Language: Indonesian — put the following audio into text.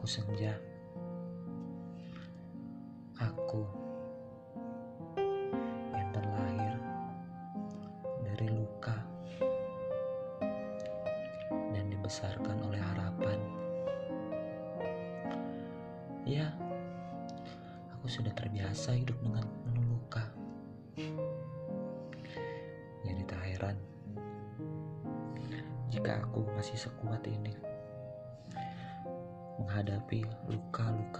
Aku senja. Aku yang terlahir dari luka dan dibesarkan oleh harapan. Ya, aku sudah terbiasa hidup dengan penuh luka. Jadi tak heran jika aku masih sekuat ini menghadapi luka-luka.